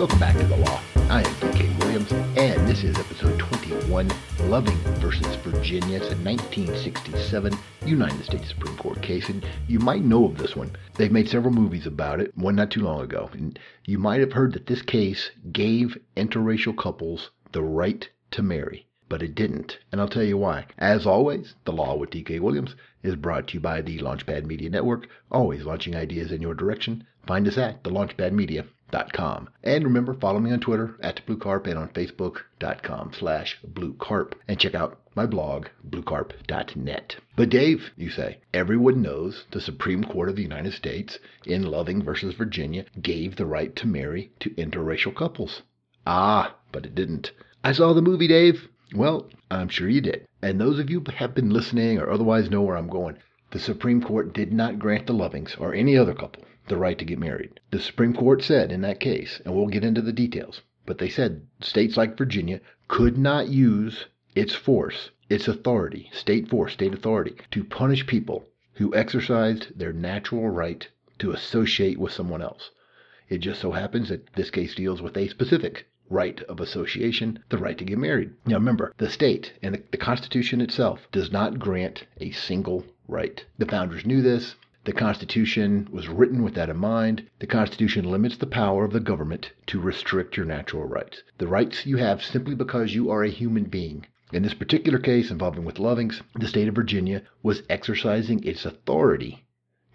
Welcome back to the law. I am DK Williams, and this is episode 21 Loving versus Virginia. It's a 1967 United States Supreme Court case, and you might know of this one. They've made several movies about it, one not too long ago. And you might have heard that this case gave interracial couples the right to marry but it didn't. And I'll tell you why. As always, The Law with DK Williams is brought to you by the Launchpad Media Network, always launching ideas in your direction. Find us at thelaunchpadmedia.com. And remember, follow me on Twitter at BlueCarp and on Facebook.com slash BlueCarp. And check out my blog, bluecarp.net. But Dave, you say, everyone knows the Supreme Court of the United States in Loving versus Virginia gave the right to marry to interracial couples. Ah, but it didn't. I saw the movie, Dave. Well, I'm sure you did. And those of you who have been listening or otherwise know where I'm going, the Supreme Court did not grant the Lovings or any other couple the right to get married. The Supreme Court said in that case, and we'll get into the details, but they said states like Virginia could not use its force, its authority, state force, state authority, to punish people who exercised their natural right to associate with someone else. It just so happens that this case deals with a specific right of association, the right to get married. Now remember, the state and the, Constitution itself does not grant a single right. The founders knew this. The Constitution was written with that in mind. The Constitution limits the power of the government to restrict your natural rights. The rights you have simply because you are a human being. In this particular case involving with Lovings, the state of Virginia was exercising its authority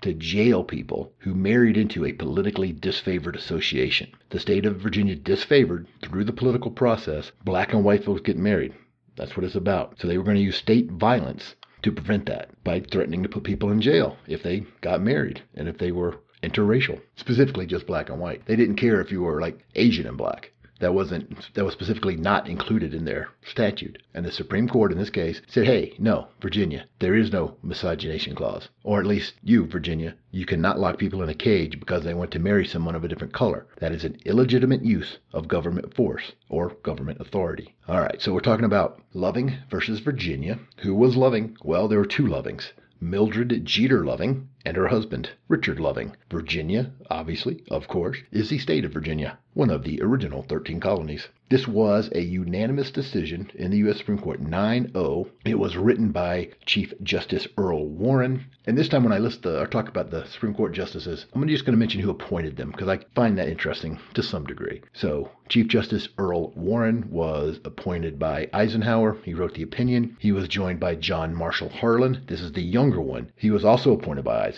to jail people who married into a politically disfavored association. The state of Virginia disfavored, through the political process, black and white folks getting married. That's what it's about. So they were going to use state violence to prevent that by threatening to put people in jail if they got married and if they were interracial, specifically just black and white. They didn't care if you were like Asian and black that wasn't that was specifically not included in their statute. And the Supreme Court in this case said, "Hey, no, Virginia, there is no miscegenation clause, or at least you, Virginia, you cannot lock people in a cage because they want to marry someone of a different color. That is an illegitimate use of government force or government authority." All right, so we're talking about Loving versus Virginia. Who was Loving? Well, there were two Lovings. Mildred Jeter Loving and her husband, Richard Loving. Virginia, obviously, of course, is the state of Virginia, one of the original 13 colonies. This was a unanimous decision in the U.S. Supreme Court 9 0. It was written by Chief Justice Earl Warren. And this time, when I list the or talk about the Supreme Court justices, I'm just going to mention who appointed them because I find that interesting to some degree. So, Chief Justice Earl Warren was appointed by Eisenhower. He wrote the opinion. He was joined by John Marshall Harlan. This is the younger one. He was also appointed by Eisenhower.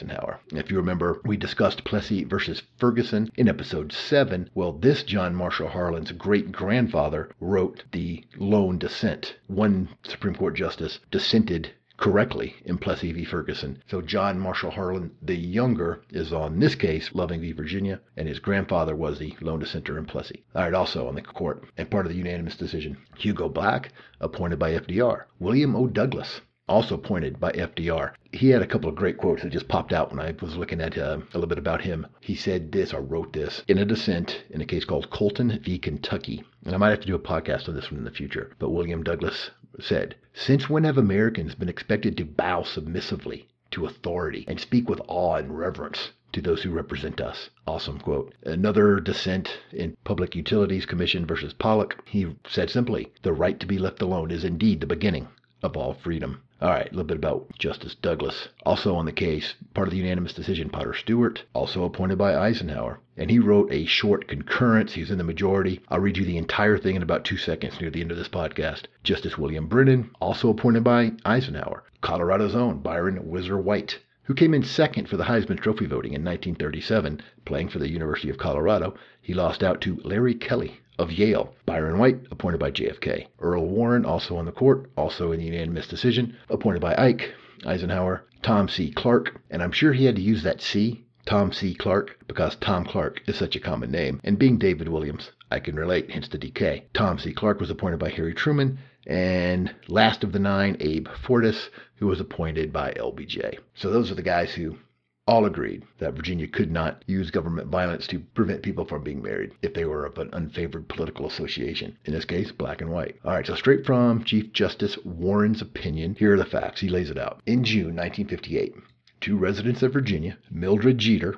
If you remember, we discussed Plessy versus Ferguson in episode 7. Well, this John Marshall Harlan's great grandfather wrote the lone dissent. One Supreme Court justice dissented correctly in Plessy v. Ferguson. So John Marshall Harlan, the younger, is on this case, Loving v. Virginia, and his grandfather was the lone dissenter in Plessy. All right, also on the court, and part of the unanimous decision, Hugo Black, appointed by FDR. William O. Douglas, also pointed by FDR. He had a couple of great quotes that just popped out when I was looking at uh, a little bit about him. He said this or wrote this in a dissent in a case called Colten v. Kentucky. And I might have to do a podcast on this one in the future. But William Douglas said, Since when have Americans been expected to bow submissively to authority and speak with awe and reverence to those who represent us. Awesome quote. Another dissent in Public Utilities Commission versus Pollak. He said simply, the right to be left alone is indeed the beginning of all freedom. All right, a little bit about Justice Douglas. Also on the case, part of the unanimous decision, Potter Stewart, also appointed by Eisenhower. And he wrote a short concurrence. He's in the majority. I'll read you the entire thing in about two seconds near the end of this podcast. Justice William Brennan, also appointed by Eisenhower. Colorado's own Byron Whizzer White, who came in second for the Heisman Trophy voting in 1937, playing for the University of Colorado. He lost out to Larry Kelley of Yale. Byron White, appointed by JFK. Earl Warren, also on the court, also in the unanimous decision, appointed by Ike. Eisenhower. Tom C. Clark, and I'm sure he had to use that C, Tom C. Clark, because Tom Clark is such a common name. And being David Williams, I can relate, hence the DK. Tom C. Clark was appointed by Harry Truman, and last of the nine, Abe Fortas, who was appointed by LBJ. So those are the guys who all agreed that Virginia could not use government violence to prevent people from being married if they were of an unfavored political association. In this case, black and white. All right, so straight from Chief Justice Warren's opinion, here are the facts. He lays it out. In June 1958, two residents of Virginia, Mildred Jeter,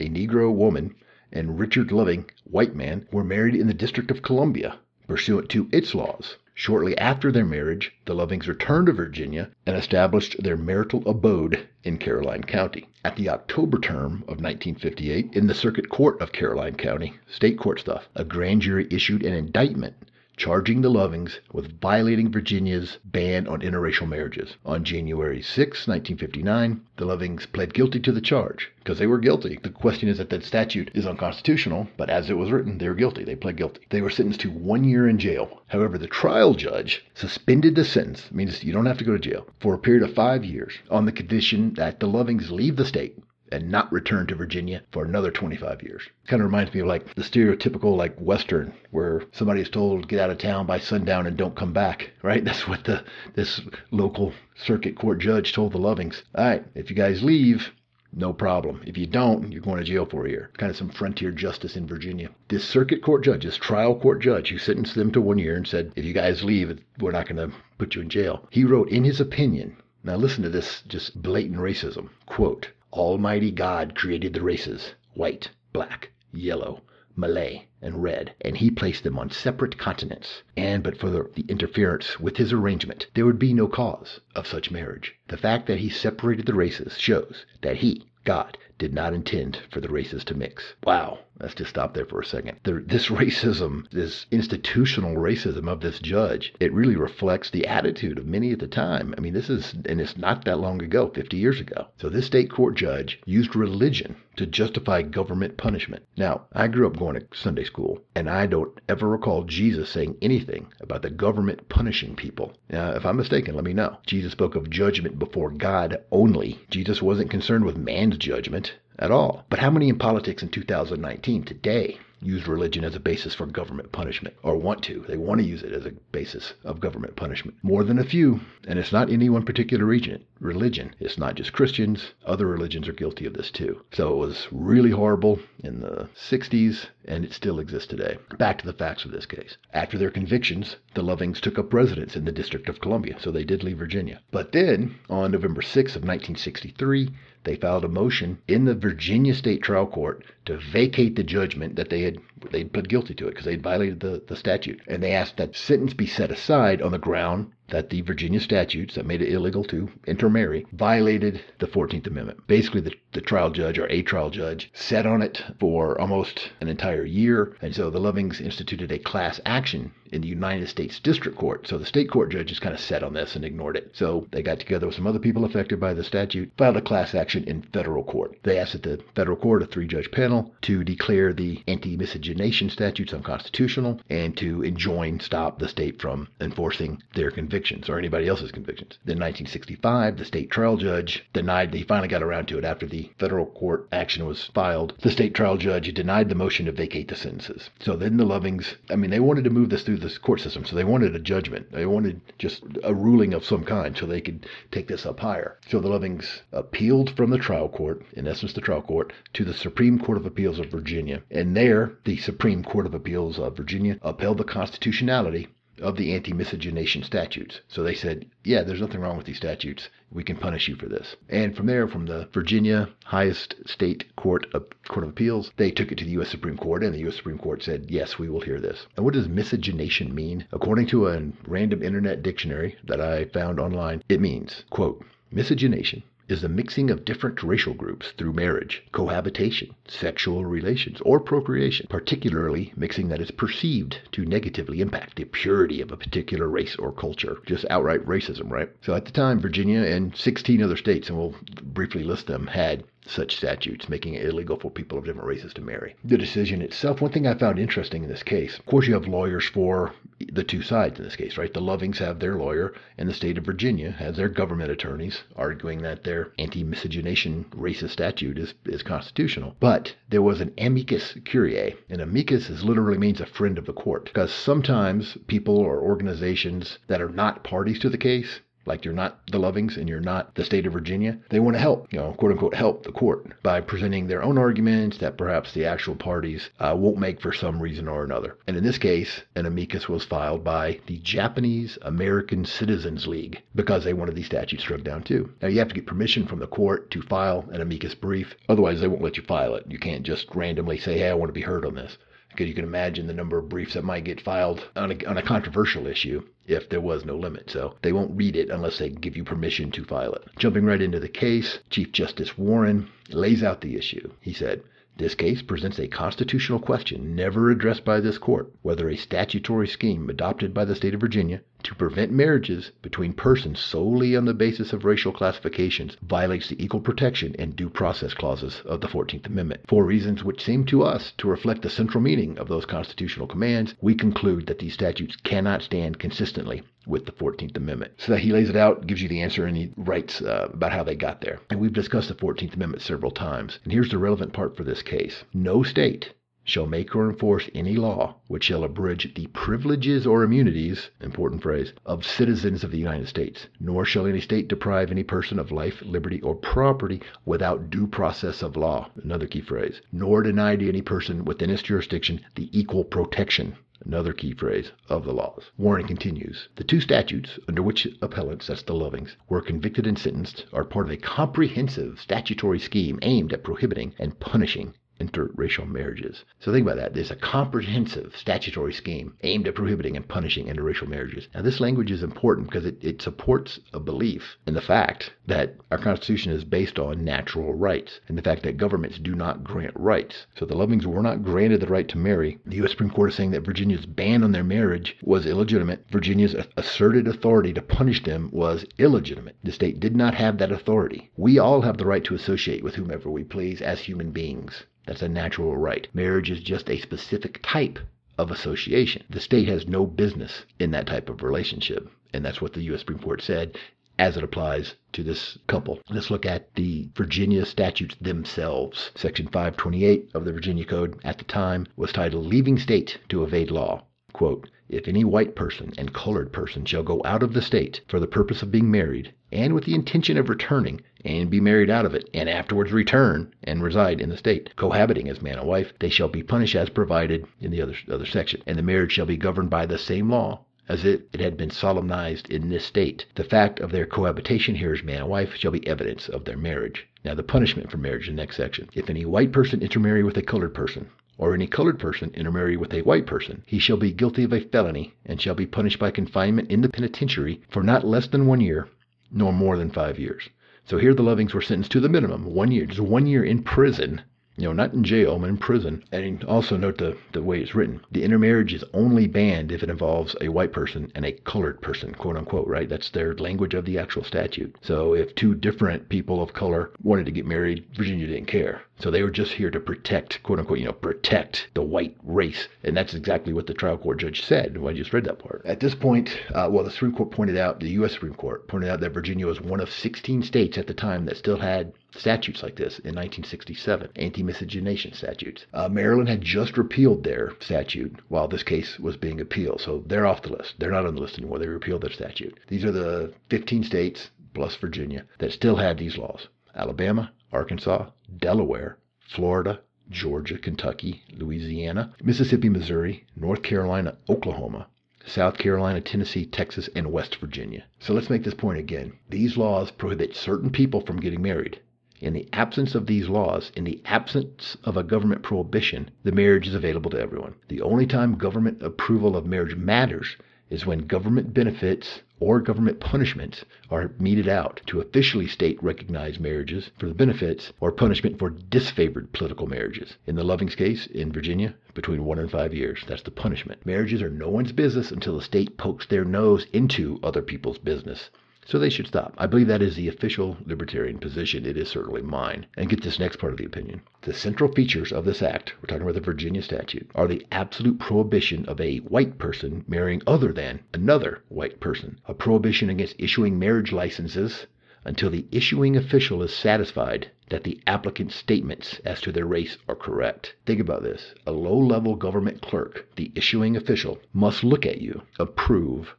a Negro woman, and Richard Loving, white man, were married in the District of Columbia pursuant to its laws. Shortly after their marriage, the Lovings returned to Virginia and established their marital abode in Caroline County. At the October term of 1958, in the Circuit Court of Caroline County, state court stuff, a grand jury issued an indictment charging the Lovings with violating Virginia's ban on interracial marriages. On January 6, 1959, the Lovings pled guilty to the charge because they were guilty. The question is that that statute is unconstitutional, but as it was written, they were guilty. They pled guilty. They were sentenced to one year in jail. However, the trial judge suspended the sentence, means you don't have to go to jail, for a period of five years on the condition that the Lovings leave the state and not return to Virginia for another 25 years. Kind of reminds me of like the stereotypical like western where somebody is told get out of town by sundown and don't come back, right? That's what the this local circuit court judge told the Lovings. All right, if you guys leave, no problem. If you don't, you're going to jail for a year. Kind of some frontier justice in Virginia. This circuit court judge, this trial court judge, who sentenced them to one year and said, if you guys leave, we're not going to put you in jail. He wrote in his opinion, now listen to this just blatant racism. Quote, Almighty God created the races white, black, yellow, Malay, and red, and he placed them on separate continents. And but for the, interference with his arrangement, there would be no cause of such marriage. The fact that he separated the races shows that he, God, did not intend for the races to mix. Wow. Let's just stop there for a second. This racism, this institutional racism of this judge, it really reflects the attitude of many at the time. I mean, this is, and it's not that long ago, 50 years ago. So this state court judge used religion to justify government punishment. Now, I grew up going to Sunday school, and I don't ever recall Jesus saying anything about the government punishing people. Now, if I'm mistaken, let me know. Jesus spoke of judgment before God only. Jesus wasn't concerned with man's judgment at all. But how many in politics in 2019 today use religion as a basis for government punishment or want to? They want to use it as a basis of government punishment. More than a few, and it's not any one particular region, religion. It's not just Christians, other religions are guilty of this too. So it was really horrible in the 60s and it still exists today. Back to the facts of this case. After their convictions, the Lovings took up residence in the District of Columbia, so they did leave Virginia. But then, on November 6 of 1963, they filed a motion in the Virginia State Trial Court to vacate the judgment that they had they'd pled guilty to it because they had violated the, the statute. And they asked that sentence be set aside on the ground that the Virginia statutes that made it illegal to intermarry violated the 14th Amendment. Basically, the, the trial judge or a trial judge sat on it for almost an entire year. And so the Lovings instituted a class action in the United States District Court. So the state court judges kind of sat on this and ignored it. So they got together with some other people affected by the statute, filed a class action in federal court. They asked that the federal court, a three judge panel, to declare the anti miscegenation statutes unconstitutional and to enjoin, stop the state from enforcing their convictions or anybody else's convictions. Then 1965, the state trial judge denied, they finally got around to it after the federal court action was filed. The state trial judge denied the motion to vacate the sentences. So then the Lovings, I mean, they wanted to move this through the court system. So they wanted a judgment. They wanted just a ruling of some kind so they could take this up higher. So the Lovings appealed from the trial court, in essence, the trial court, to the Supreme Court of Appeals of Virginia. And there, the Supreme Court of Appeals of Virginia upheld the constitutionality of the anti miscegenation statutes. So they said, yeah, there's nothing wrong with these statutes. We can punish you for this. And from there, from the Virginia highest state court of, court of appeals, they took it to the U.S. Supreme Court, and the U.S. Supreme Court said, yes, we will hear this. And what does miscegenation mean? According to a random internet dictionary that I found online, it means, quote, miscegenation is the mixing of different racial groups through marriage, cohabitation, sexual relations, or procreation, particularly mixing that is perceived to negatively impact the purity of a particular race or culture. Just outright racism, right? So at the time, Virginia and 16 other states, and we'll briefly list them, had such statutes, making it illegal for people of different races to marry. The decision itself, one thing I found interesting in this case, of course, you have lawyers for the two sides in this case, right? The Lovings have their lawyer, and the state of Virginia has their government attorneys arguing that their anti miscegenation racist statute is, is constitutional. But there was an amicus curiae, and amicus is literally means a friend of the court, because sometimes people or organizations that are not parties to the case like you're not the Lovings and you're not the state of Virginia, they want to help, you know, quote unquote, help the court by presenting their own arguments that perhaps the actual parties uh, won't make for some reason or another. And in this case, an amicus was filed by the Japanese American Citizens League because they wanted these statutes struck down too. Now, you have to get permission from the court to file an amicus brief, otherwise, they won't let you file it. You can't just randomly say, hey, I want to be heard on this because you can imagine the number of briefs that might get filed on a, on a controversial issue if there was no limit. So they won't read it unless they give you permission to file it. Jumping right into the case, Chief Justice Warren lays out the issue. He said, this case presents a constitutional question never addressed by this court whether a statutory scheme adopted by the state of Virginia to prevent marriages between persons solely on the basis of racial classifications violates the equal protection and due process clauses of the 14th Amendment. For reasons which seem to us to reflect the central meaning of those constitutional commands, we conclude that these statutes cannot stand consistently with the 14th Amendment. So that he lays it out, gives you the answer, and he writes uh, about how they got there. And we've discussed the 14th Amendment several times. And here's the relevant part for this case No state shall make or enforce any law which shall abridge the privileges or immunities, important phrase, of citizens of the United States, nor shall any state deprive any person of life, liberty, or property without due process of law, another key phrase, nor deny to any person within its jurisdiction the equal protection Another key phrase of the laws. Warren continues The two statutes under which appellants, that's the Lovings, were convicted and sentenced are part of a comprehensive statutory scheme aimed at prohibiting and punishing interracial marriages. So think about that. There's a comprehensive statutory scheme aimed at prohibiting and punishing interracial marriages. Now, this language is important because it, it supports a belief in the fact that our Constitution is based on natural rights and the fact that governments do not grant rights. So the Lovings were not granted the right to marry. The U.S. Supreme Court is saying that Virginia's ban on their marriage was illegitimate. Virginia's asserted authority to punish them was illegitimate. The state did not have that authority. We all have the right to associate with whomever we please as human beings. That's a natural right. Marriage is just a specific type of association. The state has no business in that type of relationship. And that's what the U.S. Supreme Court said as it applies to this couple. Let's look at the Virginia statutes themselves. Section 528 of the Virginia Code at the time was titled Leaving State to Evade Law. Quote, if any white person and colored person shall go out of the state for the purpose of being married, and with the intention of returning, and be married out of it, and afterwards return and reside in the state, cohabiting as man and wife, they shall be punished as provided in the other, other section. And the marriage shall be governed by the same law as it, it had been solemnized in this state. The fact of their cohabitation here as man and wife shall be evidence of their marriage. Now, the punishment for marriage in the next section. If any white person intermarry with a colored person, or any colored person intermarry with a white person, he shall be guilty of a felony and shall be punished by confinement in the penitentiary for not less than one year, nor more than five years. So here the Lovings were sentenced to the minimum, one year, just one year in prison. You know, not in jail, but in prison. And also note the, the way it's written. The intermarriage is only banned if it involves a white person and a colored person, quote unquote, right? That's their language of the actual statute. So if two different people of color wanted to get married, Virginia didn't care. So they were just here to protect, quote unquote, you know, protect the white race. And that's exactly what the trial court judge said. I just read that part. At this point, uh, well, the Supreme Court pointed out, the U.S. Supreme Court pointed out that Virginia was one of 16 states at the time that still had statutes like this in 1967, anti-miscegenation statutes. Uh, Maryland had just repealed their statute while this case was being appealed. So they're off the list. They're not on the list anymore. They repealed their statute. These are the 15 states, plus Virginia, that still had these laws. Alabama, Arkansas, Delaware, Florida, Georgia, Kentucky, Louisiana, Mississippi, Missouri, North Carolina, Oklahoma, South Carolina, Tennessee, Texas, and West Virginia. So let's make this point again. These laws prohibit certain people from getting married. In the absence of these laws, in the absence of a government prohibition, the marriage is available to everyone. The only time government approval of marriage matters is when government benefits or government punishments are meted out to officially state recognized marriages for the benefits or punishment for disfavored political marriages. In the Lovings case in Virginia, between one and five years. That's the punishment. Marriages are no one's business until the state pokes their nose into other people's business. So they should stop. I believe that is the official libertarian position. It is certainly mine. And get this next part of the opinion. The central features of this act, we're talking about the Virginia statute, are the absolute prohibition of a white person marrying other than another white person, a prohibition against issuing marriage licenses until the issuing official is satisfied that the applicant's statements as to their race are correct. Think about this. A low level government clerk, the issuing official, must look at you, approve,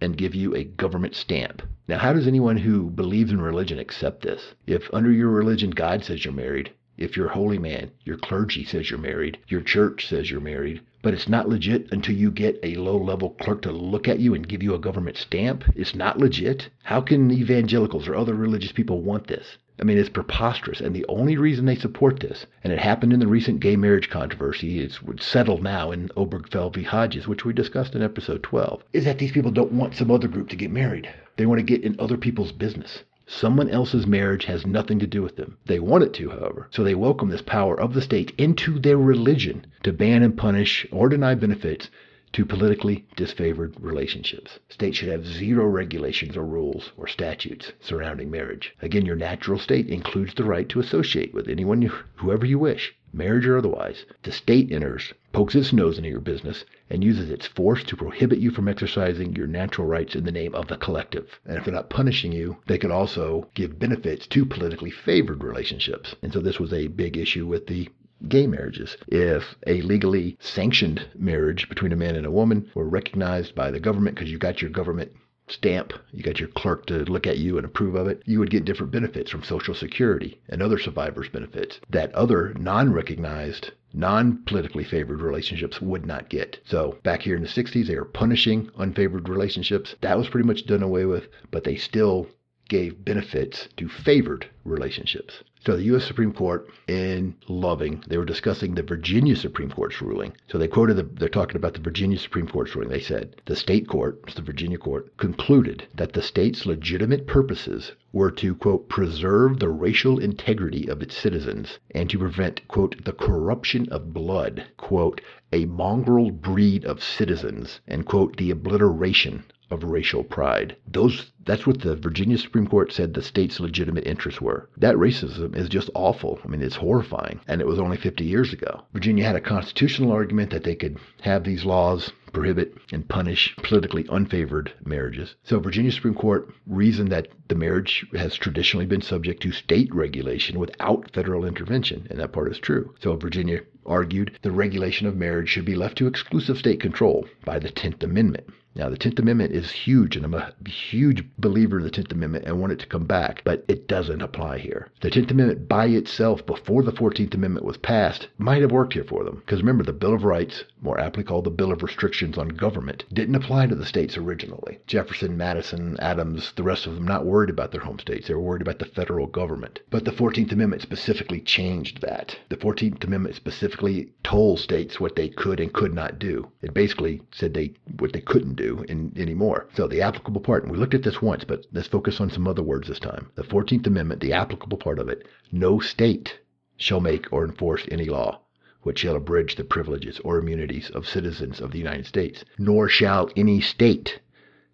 and give you a government stamp Now, how does anyone who believes in religion accept this? If under your religion God says you're married, if your holy man, your clergy says you're married, your church says you're married, but it's not legit until you get a low level clerk to look at you and give you a government stamp, it's not legit. How can evangelicals or other religious people want this? I mean, it's preposterous. And the only reason they support this, and it happened in the recent gay marriage controversy, it's settled now in Obergefell v. Hodges, which we discussed in episode 12, is that these people don't want some other group to get married. They want to get in other people's business. Someone else's marriage has nothing to do with them. They want it to, however. So they welcome this power of the state into their religion to ban and punish or deny benefits to politically disfavored relationships. States should have zero regulations or rules or statutes surrounding marriage. Again, your natural state includes the right to associate with anyone, whoever you wish marriage or otherwise, the state enters, pokes its nose into your business, and uses its force to prohibit you from exercising your natural rights in the name of the collective. And if they're not punishing you, they could also give benefits to politically favored relationships. And so this was a big issue with the gay marriages. If a legally sanctioned marriage between a man and a woman were recognized by the government because you got your government stamp, you got your clerk to look at you and approve of it, you would get different benefits from Social Security and other survivors' benefits that other non recognized, non politically favored relationships would not get. So back here in the 60s, they were punishing unfavored relationships. That was pretty much done away with, but they still gave benefits to favored relationships. So the U.S. Supreme Court in Loving, they were discussing the Virginia Supreme Court's ruling. So they quoted, the, they're talking about the Virginia Supreme Court's ruling. They said the state court, the Virginia court, concluded that the state's legitimate purposes were to, quote, preserve the racial integrity of its citizens and to prevent, quote, the corruption of blood, quote, a mongrel breed of citizens, and, quote, the obliteration of racial pride. Those that's what the Virginia Supreme Court said the state's legitimate interests were. That racism is just awful. I mean, it's horrifying. And it was only 50 years ago. Virginia had a constitutional argument that they could have these laws prohibit and punish politically unfavored marriages. So Virginia Supreme Court reasoned that the marriage has traditionally been subject to state regulation without federal intervention, and that part is true. So Virginia argued the regulation of marriage should be left to exclusive state control by the 10th Amendment. Now, the 10th Amendment is huge, and I'm a huge believer in the 10th Amendment and want it to come back, but it doesn't apply here. The 10th Amendment by itself, before the 14th Amendment was passed, might have worked here for them. Because remember, the Bill of Rights, more aptly called the Bill of Restrictions on Government, didn't apply to the states originally. Jefferson, Madison, Adams, the rest of them not worried about their home states. They were worried about the federal government. But the 14th Amendment specifically changed that. The 14th Amendment specifically told states what they could and could not do. It basically said they what they couldn't do in, anymore. So the applicable part, and we looked at this once, but let's focus on some other words this time. The 14th Amendment, the applicable part of it, no state shall make or enforce any law which shall abridge the privileges or immunities of citizens of the United States, nor shall any state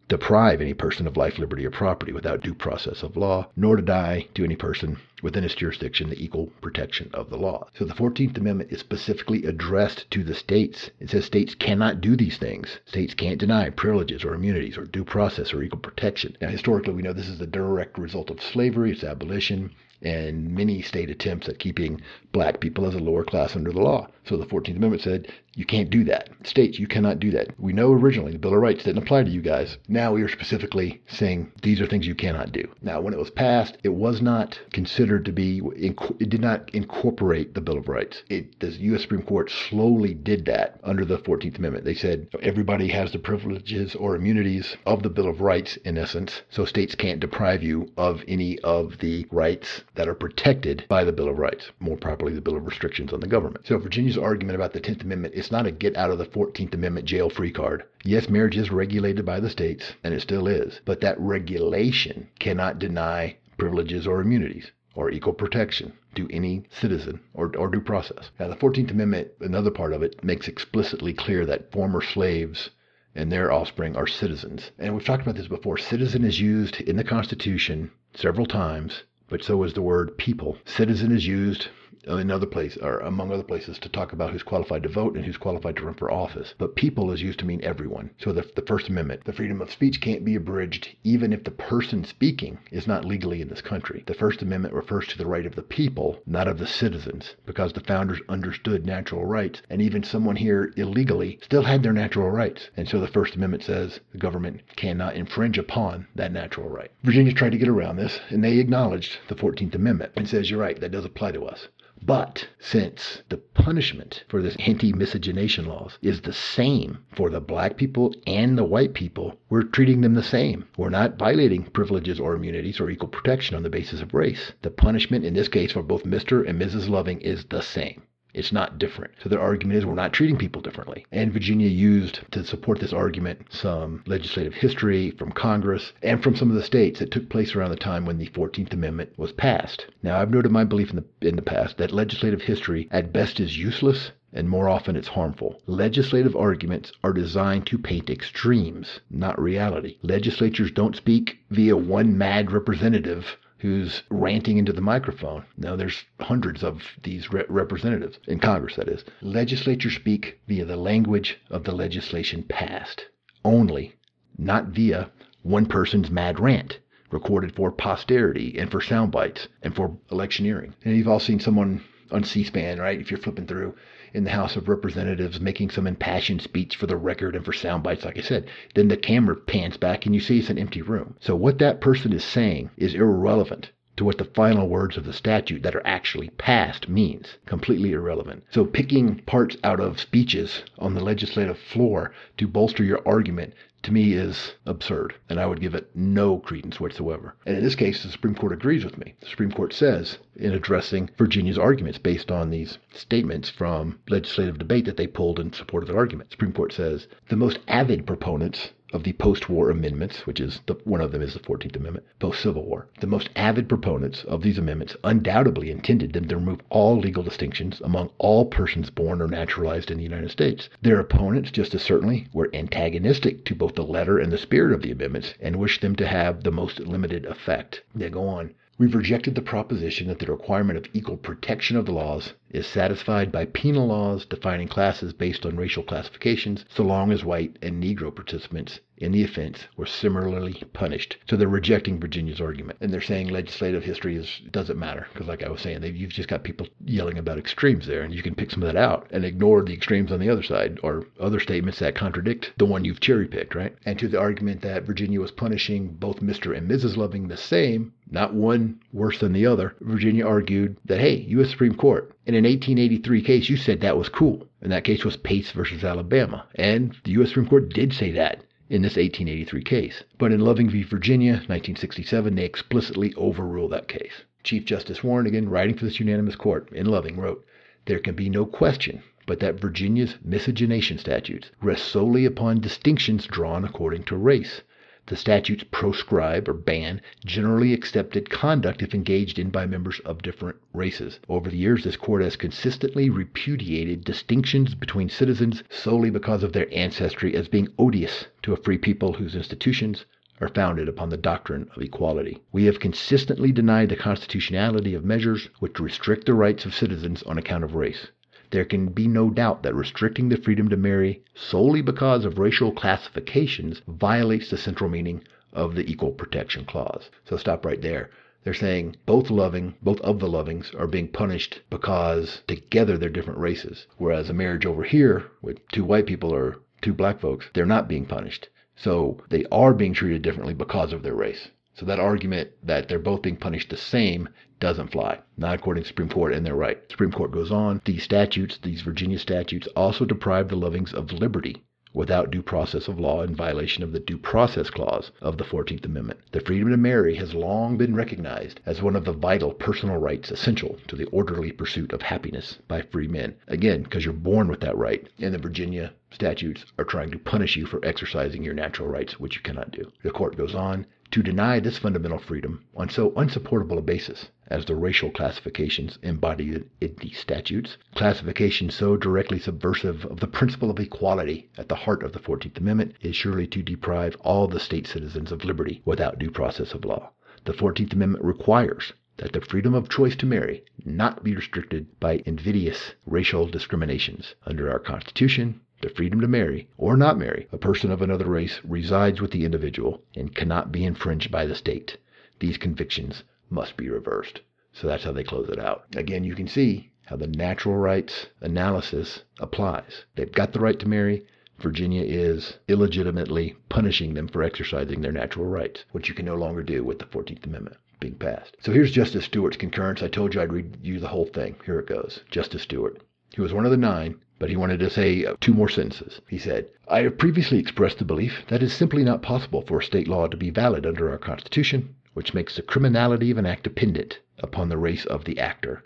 deprive any person of life, liberty, or property without due process of law, nor deny to any person within its jurisdiction the equal protection of the law. So the 14th Amendment is specifically addressed to the states. It says states cannot do these things. States can't deny privileges or immunities or due process or equal protection. Now, historically, we know this is the direct result of slavery, its abolition, and many state attempts at keeping black people as a lower class under the law. So the 14th Amendment said you can't do that. States, you cannot do that. We know originally the Bill of Rights didn't apply to you guys. Now we are specifically saying these are things you cannot do. Now, when it was passed, it was not considered to be, it did not incorporate the Bill of Rights. It, the U.S. Supreme Court slowly did that under the 14th Amendment. They said everybody has the privileges or immunities of the Bill of Rights, in essence, so states can't deprive you of any of the rights that are protected by the Bill of Rights, more properly, the Bill of Restrictions on the government. So Virginia's argument about the 10th Amendment is not a get out of the 14th Amendment jail free card. Yes, marriage is regulated by the states, and it still is, but that regulation cannot deny privileges or immunities or equal protection to any citizen or, or due process. Now, the 14th Amendment, another part of it, makes explicitly clear that former slaves and their offspring are citizens. And we've talked about this before. Citizen is used in the Constitution several times, but so is the word people. Citizen is used in other places, or among other places, to talk about who's qualified to vote and who's qualified to run for office. But people is used to mean everyone. So the, the First Amendment, the freedom of speech can't be abridged even if the person speaking is not legally in this country. The First Amendment refers to the right of the people, not of the citizens, because the founders understood natural rights, and even someone here illegally still had their natural rights. And so the First Amendment says the government cannot infringe upon that natural right. Virginia tried to get around this, and they acknowledged the 14th Amendment and says, you're right, that does apply to us. But since the punishment for this anti miscegenation laws is the same for the black people and the white people, we're treating them the same. We're not violating privileges or immunities or equal protection on the basis of race. The punishment in this case for both Mr. and Mrs. Loving is the same. It's not different. So their argument is we're not treating people differently. And Virginia used to support this argument some legislative history from Congress and from some of the states that took place around the time when the 14th Amendment was passed. Now, I've noted my belief in the, in the past that legislative history at best is useless and more often it's harmful. Legislative arguments are designed to paint extremes, not reality. Legislatures don't speak via one mad representative who's ranting into the microphone. Now, there's hundreds of these re- representatives in Congress, that is. Legislatures speak via the language of the legislation passed only, not via one person's mad rant recorded for posterity and for sound bites and for electioneering. And you've all seen someone on C SPAN, right? If you're flipping through in the House of Representatives making some impassioned speech for the record and for sound bites, like I said. Then the camera pans back and you see it's an empty room. So what that person is saying is irrelevant to what the final words of the statute that are actually passed means. Completely irrelevant. So picking parts out of speeches on the legislative floor to bolster your argument to me is absurd, and I would give it no credence whatsoever. And in this case, the Supreme Court agrees with me. The Supreme Court says, in addressing Virginia's arguments based on these statements from legislative debate that they pulled in support of their argument, Supreme Court says the most avid proponents of the post-war amendments, which is the, one of them is the 14th Amendment, post-Civil War. The most avid proponents of these amendments undoubtedly intended them to remove all legal distinctions among all persons born or naturalized in the United States. Their opponents, just as certainly, were antagonistic to both the letter and the spirit of the amendments and wished them to have the most limited effect. They go on. We've rejected the proposition that the requirement of equal protection of the laws is satisfied by penal laws defining classes based on racial classifications, so long as white and Negro participants in the offense were similarly punished. So they're rejecting Virginia's argument, and they're saying legislative history is doesn't matter because, like I was saying, you've just got people yelling about extremes there, and you can pick some of that out and ignore the extremes on the other side or other statements that contradict the one you've cherry picked, right? And to the argument that Virginia was punishing both Mr. and Mrs. Loving the same, not one worse than the other, Virginia argued that hey, U.S. Supreme Court, in an 1883 case, you said that was cool. And that case was Pace versus Alabama. And the U.S. Supreme Court did say that in this 1883 case. But in Loving v. Virginia, 1967, they explicitly overruled that case. Chief Justice Warren, again writing for this unanimous court in Loving, wrote, There can be no question but that Virginia's miscegenation statutes rest solely upon distinctions drawn according to race. The statutes proscribe or ban generally accepted conduct if engaged in by members of different races. Over the years, this court has consistently repudiated distinctions between citizens solely because of their ancestry as being odious to a free people whose institutions are founded upon the doctrine of equality. We have consistently denied the constitutionality of measures which restrict the rights of citizens on account of race. There can be no doubt that restricting the freedom to marry solely because of racial classifications violates the central meaning of the Equal Protection Clause. So stop right there. They're saying both loving, both of the lovings are being punished because together they're different races. Whereas a marriage over here with two white people or two black folks, they're not being punished. So they are being treated differently because of their race. So that argument that they're both being punished the same doesn't fly. Not according to Supreme Court, and they're right. Supreme Court goes on. These statutes, these Virginia statutes, also deprive the Lovings of liberty without due process of law in violation of the Due Process Clause of the 14th Amendment. The freedom to marry has long been recognized as one of the vital personal rights essential to the orderly pursuit of happiness by free men. Again, because you're born with that right, and the Virginia statutes are trying to punish you for exercising your natural rights, which you cannot do. The court goes on to deny this fundamental freedom on so unsupportable a basis as the racial classifications embodied in these statutes, classification so directly subversive of the principle of equality at the heart of the 14th Amendment, is surely to deprive all the state citizens of liberty without due process of law. The 14th Amendment requires that the freedom of choice to marry not be restricted by invidious racial discriminations. Under our Constitution, the freedom to marry or not marry a person of another race resides with the individual and cannot be infringed by the state. These convictions must be reversed. So that's how they close it out. Again, you can see how the natural rights analysis applies. They've got the right to marry. Virginia is illegitimately punishing them for exercising their natural rights, which you can no longer do with the 14th Amendment being passed. So here's Justice Stewart's concurrence. I told you I'd read you the whole thing. Here it goes. Justice Stewart. He was one of the nine, but he wanted to say uh, two more sentences. He said, I have previously expressed the belief that it is simply not possible for state law to be valid under our Constitution, which makes the criminality of an act dependent upon the race of the actor.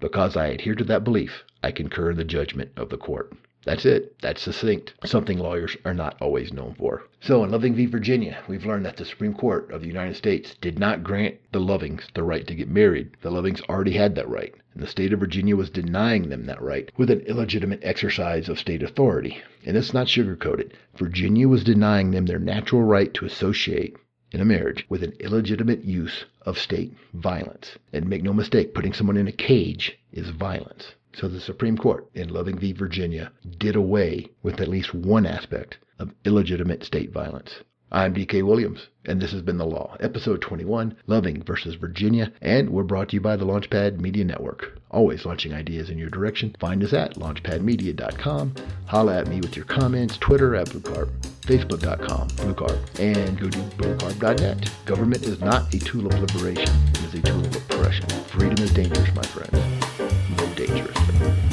Because I adhere to that belief, I concur in the judgment of the court. That's it. That's succinct. Something lawyers are not always known for. So, in Loving v. Virginia, we've learned that the Supreme Court of the United States did not grant the Lovings the right to get married. The Lovings already had that right, and the state of Virginia was denying them that right with an illegitimate exercise of state authority. And it's not sugarcoated. Virginia was denying them their natural right to associate in a marriage with an illegitimate use of state violence. And make no mistake, putting someone in a cage is violence. So the Supreme Court in Loving v. Virginia did away with at least one aspect of illegitimate state violence. I'm DK Williams, and this has been The Law, Episode 21, Loving versus Virginia, and we're brought to you by the Launchpad Media Network. Always launching ideas in your direction. Find us at launchpadmedia.com. Holla at me with your comments, Twitter at BlueCarp, Facebook.com, BlueCarp, and go to BlueCarp.net. Government is not a tool of liberation, it is a tool of oppression. Freedom is dangerous, my friends. Dangerous.